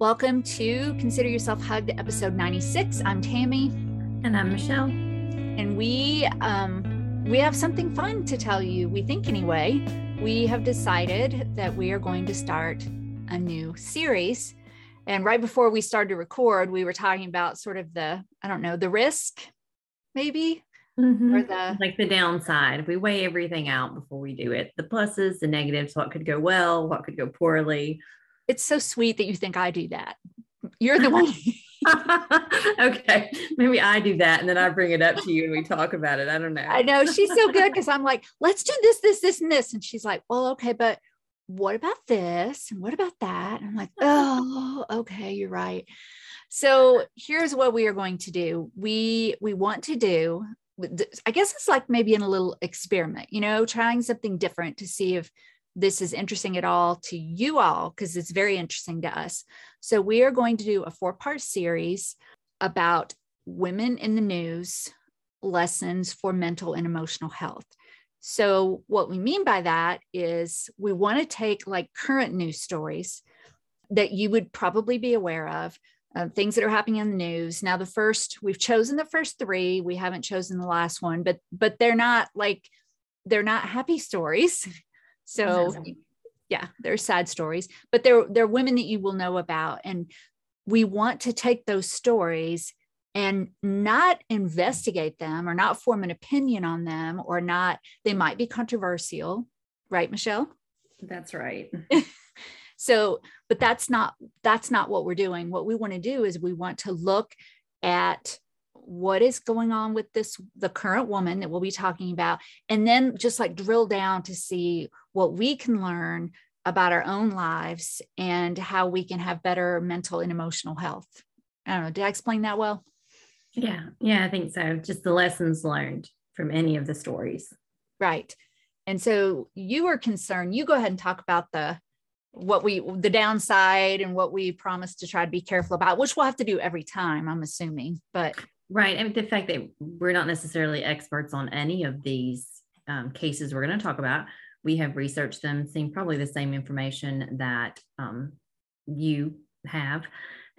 Welcome to Consider Yourself Hugged, episode 96. I'm Tammy. And I'm Michelle. And we um we have something fun to tell you. We think anyway. We have decided that we are going to start a new series. And right before we started to record, we were talking about sort of the, I don't know, the risk, maybe, mm-hmm. or the like the downside. We weigh everything out before we do it. The pluses, the negatives, what could go well, what could go poorly it's so sweet that you think I do that. You're the one. okay, maybe I do that, and then I bring it up to you and we talk about it. I don't know. I know she's so good because I'm like, let's do this, this, this, and this, and she's like, well, okay, but what about this and what about that? And I'm like, oh, okay, you're right. So here's what we are going to do. We we want to do. I guess it's like maybe in a little experiment, you know, trying something different to see if this is interesting at all to you all because it's very interesting to us. So, we are going to do a four part series about women in the news lessons for mental and emotional health. So, what we mean by that is we want to take like current news stories that you would probably be aware of, uh, things that are happening in the news. Now, the first, we've chosen the first three, we haven't chosen the last one, but but they're not like they're not happy stories so yeah, they're sad stories, but they're they're women that you will know about. And we want to take those stories and not investigate them or not form an opinion on them or not, they might be controversial, right, Michelle? That's right. so, but that's not that's not what we're doing. What we want to do is we want to look at what is going on with this the current woman that we'll be talking about and then just like drill down to see what we can learn about our own lives and how we can have better mental and emotional health. I don't know did i explain that well? Yeah yeah i think so. Just the lessons learned from any of the stories. Right. And so you were concerned you go ahead and talk about the what we the downside and what we promise to try to be careful about which we'll have to do every time i'm assuming but. Right. And the fact that we're not necessarily experts on any of these um, cases we're going to talk about, we have researched them, seen probably the same information that um, you have.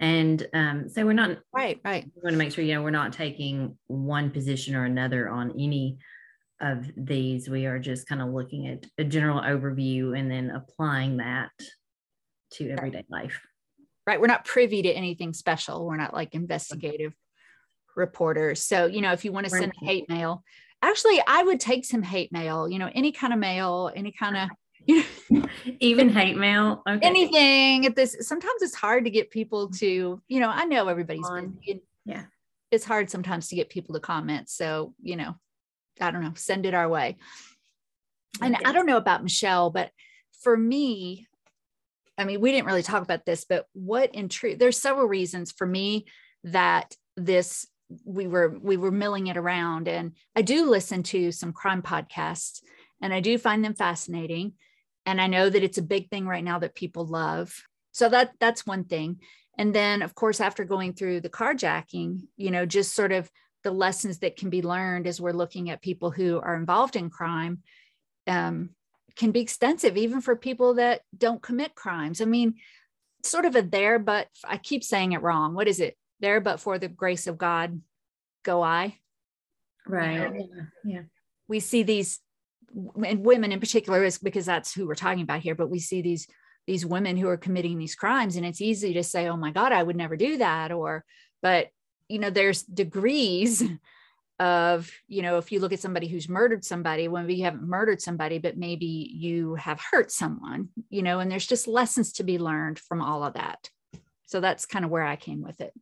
And um, so we're not right, right. We want to make sure, you know, we're not taking one position or another on any of these. We are just kind of looking at a general overview and then applying that to everyday right. life. Right. We're not privy to anything special. We're not like investigative reporters. So, you know, if you want to send hate mail, actually, I would take some hate mail, you know, any kind of mail, any kind of, you know, even hate mail, okay. anything at this. Sometimes it's hard to get people to, you know, I know everybody's busy. Yeah. It's hard sometimes to get people to comment. So, you know, I don't know, send it our way. And I don't know about Michelle, but for me, I mean, we didn't really talk about this, but what in truth, there's several reasons for me that this we were we were milling it around. And i do listen to some crime podcasts and i do find them fascinating. And i know that it's a big thing right now that people love. So that that's one thing. And then of course after going through the carjacking you know just sort of the lessons that can be learned as we're looking at people who are involved in crime um, can be extensive even for people that don't commit crimes. I mean sort of a there but i keep saying it wrong. What is it there, but for the grace of God, go I. Right. Yeah. yeah. We see these, and women in particular, is because that's who we're talking about here. But we see these these women who are committing these crimes, and it's easy to say, "Oh my God, I would never do that," or, but you know, there's degrees of you know if you look at somebody who's murdered somebody when we haven't murdered somebody but maybe you have hurt someone you know and there's just lessons to be learned from all of that so that's kind of where i came with it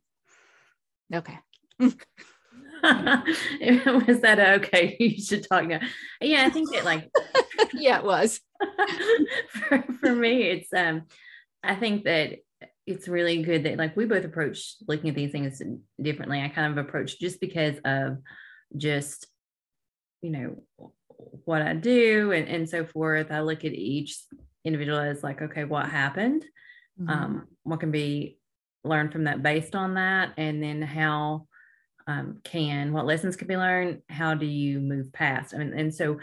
Okay. was that okay? You should talk now. Yeah, I think that like yeah, it was. for, for me, it's um I think that it's really good that like we both approach looking at these things differently. I kind of approach just because of just you know what I do and, and so forth. I look at each individual as like, okay, what happened? Mm-hmm. Um, what can be learn from that based on that? And then how um, can what lessons can be learned? How do you move past? And, and so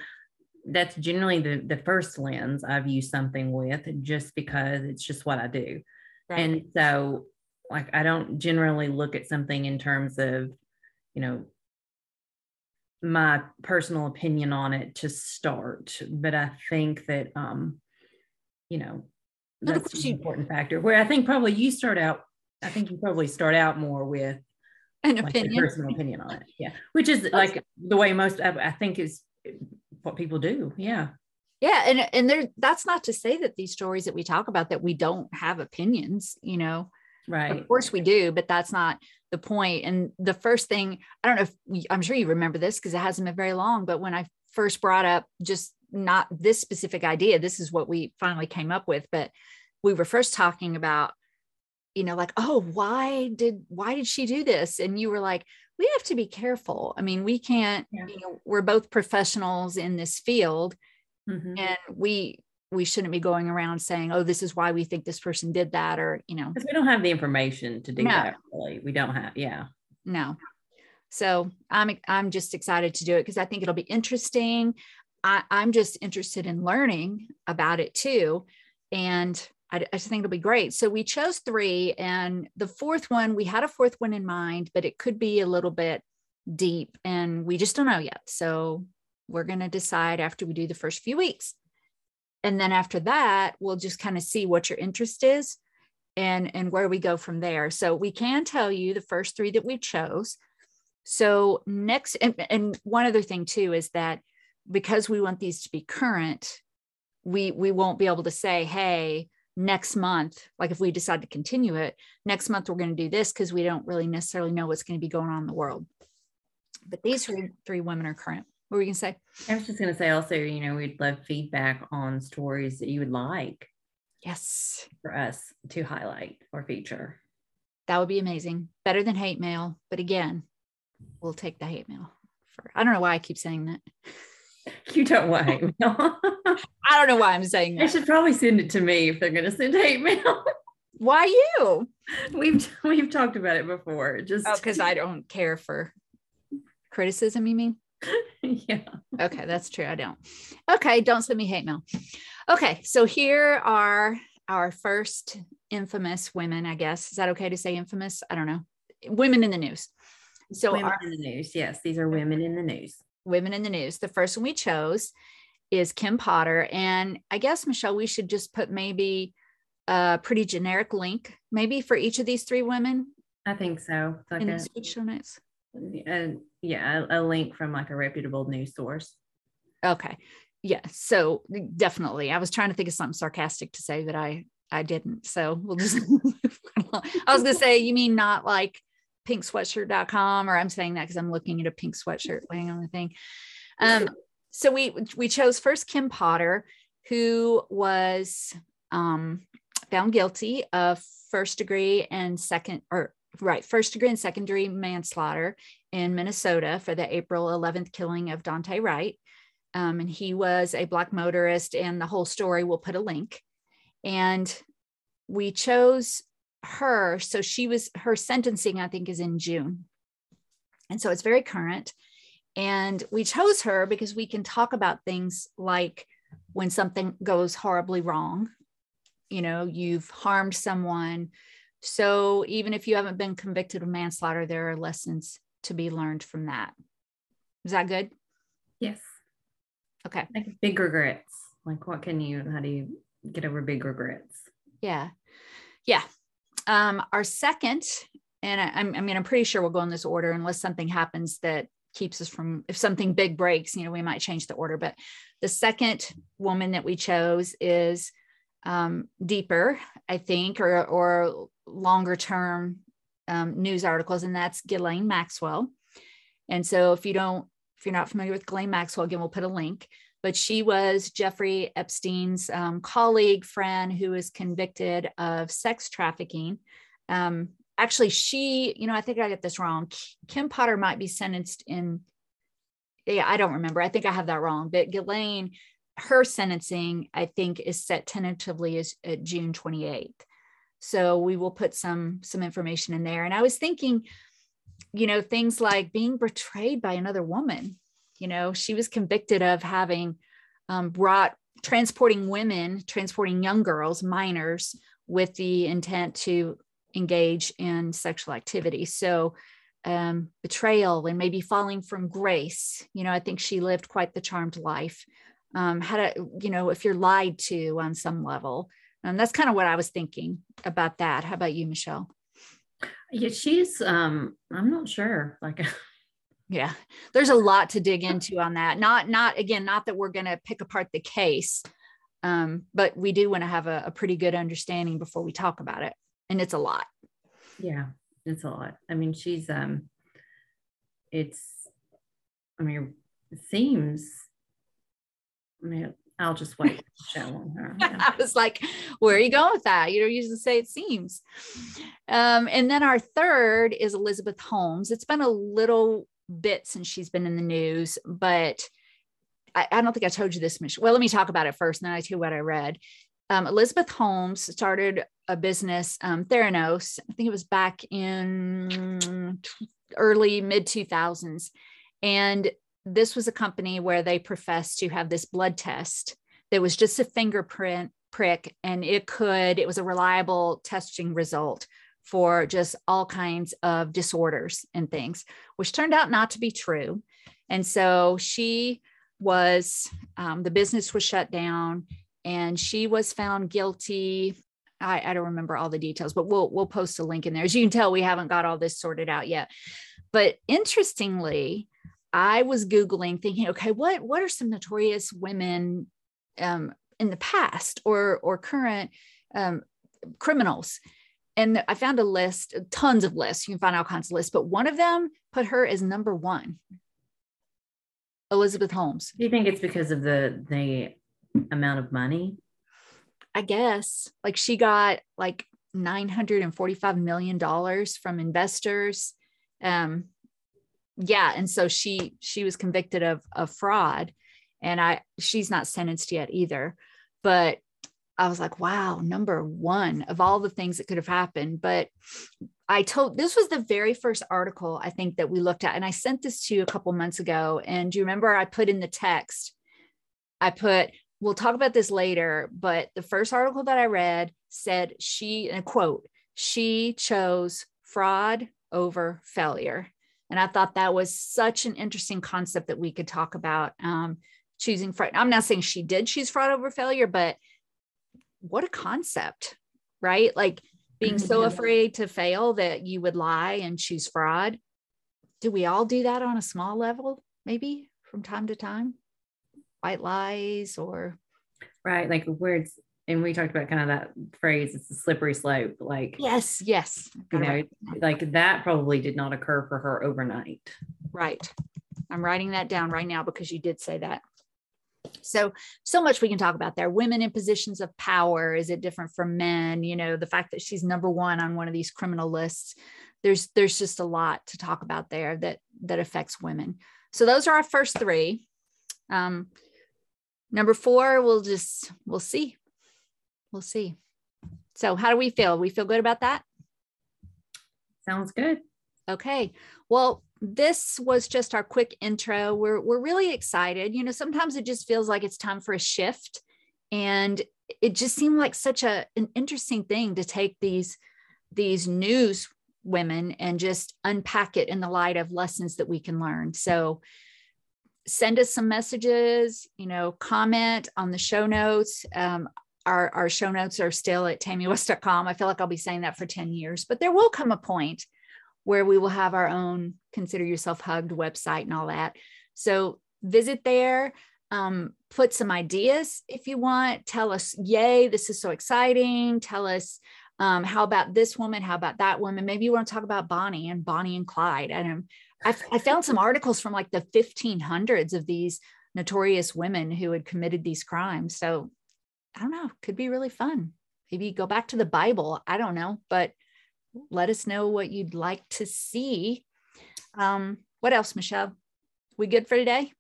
that's generally the, the first lens i view something with just because it's just what i do. Right. And so, like, I don't generally look at something in terms of, you know, my personal opinion on it to start, but I think that, um, you know, that's an important factor. Where I think probably you start out, I think you probably start out more with an like opinion, personal opinion on it. Yeah, which is like the way most I, I think is what people do. Yeah yeah and and there that's not to say that these stories that we talk about that we don't have opinions you know right of course we do but that's not the point. and the first thing i don't know if we, i'm sure you remember this because it hasn't been very long but when i first brought up just not this specific idea this is what we finally came up with but we were first talking about you know like oh why did why did she do this? And you were like we have to be careful. I mean we can't yeah. you know we're both professionals in this field mm-hmm. and we we shouldn't be going around saying oh this is why we think this person did that or you know. Because we don't have the information to do no. that really. We don't have yeah. No. So i'm i'm just excited to do it because i think it'll be interesting. I, i'm just interested in learning about it too. And I, I just think it'll be great so we chose three and the fourth one we had a fourth one in mind but it could be a little bit deep and we just don't know yet so we're going to decide after we do the first few weeks. And then after that, we'll just kind of see what your interest is and, and where we go from there. So we can tell you the first three that we chose. So next, and, and one other thing too is that because we want these to be current, we we won't be able to say, hey, next month, like if we decide to continue it, next month we're going to do this because we don't really necessarily know what's going to be going on in the world. But these three, three women are current. What were you going to say? I was just going to say also, you know, we'd love feedback on stories that you would like. Yes. For us to highlight or feature. That would be amazing. Better than hate mail. But again, we'll take the hate mail. For, I don't know why I keep saying that. You don't want oh. hate mail. I don't know why I'm saying that. They should probably send it to me if they're going to send hate mail. Why you? We've we've talked about it before. Just oh, because I don't care for criticism. You mean? yeah. Okay, that's true. I don't. Okay, don't send me hate mail. Okay, so here are our first infamous women, I guess. Is that okay to say infamous? I don't know. Women in the news. So women our, in the news. Yes, these are women in the news. Women in the news. The first one we chose is Kim Potter. And I guess, Michelle, we should just put maybe a pretty generic link, maybe for each of these three women. I think so. Like in a, the show notes. A, yeah, a, a link from like a reputable news source. Okay. Yeah. So definitely. I was trying to think of something sarcastic to say that I I didn't. So we'll just I was gonna say, you mean not like pinksweatshirt.com, or I'm saying that because I'm looking at a pink sweatshirt laying on the thing. Um, so we we chose first Kim Potter, who was um found guilty of first degree and second or right, first degree and second degree manslaughter in Minnesota for the April 11th killing of Daunte Wright. Um, and he was a Black motorist, and the whole story We'll put a link. And we chose her. So she was, her sentencing, I think, is in June. And so it's very current. And we chose her because we can talk about things like when something goes horribly wrong. You know, you've harmed someone, so even if you haven't been convicted of manslaughter, there are lessons to be learned from that. Is that good? Yes. Okay. Like big regrets. Like what can you, how do you get over big regrets? Yeah. Um, our second, and I, I mean, I'm pretty sure we'll go in this order unless something happens that keeps us from, if something big breaks, you know, we might change the order. But the second woman that we chose is um, deeper, I think, or, or longer term um, news articles, and that's Ghislaine Maxwell. And so if you don't, if you're not familiar with Ghislaine Maxwell, again, we'll put a link. But she was Jeffrey Epstein's um, colleague, friend, who was convicted of sex trafficking. Um, actually, she, you know, I think I get this wrong. Kim Potter might be sentenced in, yeah, I don't remember. I think I have that wrong. But Ghislaine, her sentencing, I think, is set tentatively as June 28th. So we will put some some information in there. And I was thinking, you know, things like being betrayed by another woman. You know, she was convicted of having um, brought transporting women, transporting young girls, minors, with the intent to engage in sexual activity. So, um, betrayal and maybe falling from grace. You know, I think she lived quite the charmed life. Um, how to, you know, if you're lied to on some level. And that's kind of what I was thinking about that. How about you, Michelle? Yeah, she's um, I'm not sure. Like yeah, there's a lot to dig into on that. Not, not again, not that we're gonna pick apart the case, um, but we do want to have a, a pretty good understanding before we talk about it. And it's a lot. Yeah, it's a lot. I mean, she's um it's I mean, it seems I mean, I'll just wait show on her. Yeah. I was like, where are you going with that? You don't usually say it seems. Um, and then our third is Elizabeth Holmes. It's been a little bit since she's been in the news, but I, I don't think I told you this, much. Well, let me talk about it first, and then I tell you what I read. Um, Elizabeth Holmes started a business, um, Theranos. I think it was back in early mid 2000s. And this was a company where they professed to have this blood test that was just a fingerprint prick and it could, it was a reliable testing result for just all kinds of disorders and things, which turned out not to be true. And so she was, um, the business was shut down and she was found guilty. I, I don't remember all the details, but we'll we'll post a link in there. As you can tell, we haven't got all this sorted out yet. But interestingly, I was googling, thinking, okay, what what are some notorious women um, in the past or or current um, criminals? And I found a list, tons of lists. You can find all kinds of lists, but one of them put her as number one. Elizabeth Holmes. Do you think it's because of the the amount of money? I guess like she got like 945 million dollars from investors. Um yeah, and so she she was convicted of of fraud and I she's not sentenced yet either. But I was like, wow, number 1 of all the things that could have happened, but I told this was the very first article I think that we looked at and I sent this to you a couple months ago and do you remember I put in the text I put we'll talk about this later, but the first article that I read said she, and a quote, she chose fraud over failure. And I thought that was such an interesting concept that we could talk about um, choosing fraud. I'm not saying she did choose fraud over failure, but what a concept, right? Like being so mm-hmm. afraid to fail that you would lie and choose fraud. Do we all do that on a small level, maybe from time to time? white lies or right like where it's and we talked about kind of that phrase it's a slippery slope like yes yes you know like that probably did not occur for her overnight right i'm writing that down right now because you did say that so so much we can talk about there women in positions of power is it different from men you know the fact that she's number one on one of these criminal lists there's there's just a lot to talk about there that that affects women so those are our first three um, Number four, we'll just, we'll see. We'll see. So, how do we feel? We feel good about that? Sounds good. Okay. Well, this was just our quick intro. We're, we're really excited. You know, sometimes it just feels like it's time for a shift. And it just seemed like such a, an interesting thing to take these, these news women and just unpack it in the light of lessons that we can learn. So, send us some messages, you know, comment on the show notes. Um, our, our show notes are still at tammywest.com. I feel like I'll be saying that for 10 years, but there will come a point where we will have our own consider yourself hugged website and all that. So visit there, um, put some ideas if you want. Tell us, yay, this is so exciting. Tell us, um, how about this woman? How about that woman? Maybe you want to talk about Bonnie and Bonnie and Clyde. And I, I found some articles from like the 1500s of these notorious women who had committed these crimes. So I don't know, could be really fun. Maybe go back to the Bible. I don't know, but let us know what you'd like to see. Um, what else, Michelle? We good for today?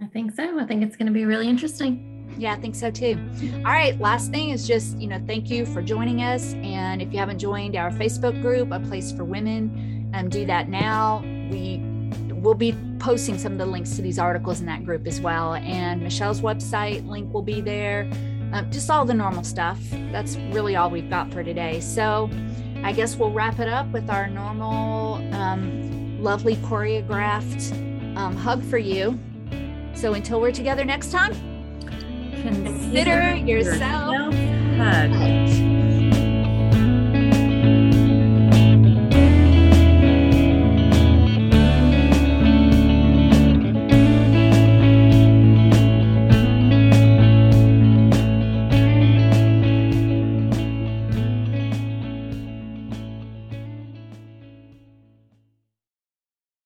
I think so. I think it's going to be really interesting. Yeah, I think so too. All right. Last thing is just, you know, thank you for joining us. And if you haven't joined our Facebook group, A Place for Women, um, do that now we will be posting some of the links to these articles in that group as well. And Michelle's website link will be there. uh, just all the normal stuff. That's really all we've got for today. So I guess we'll wrap it up with our normal, um, lovely choreographed um, hug for you. So until we're together next time, consider, yourself, yourself hugged.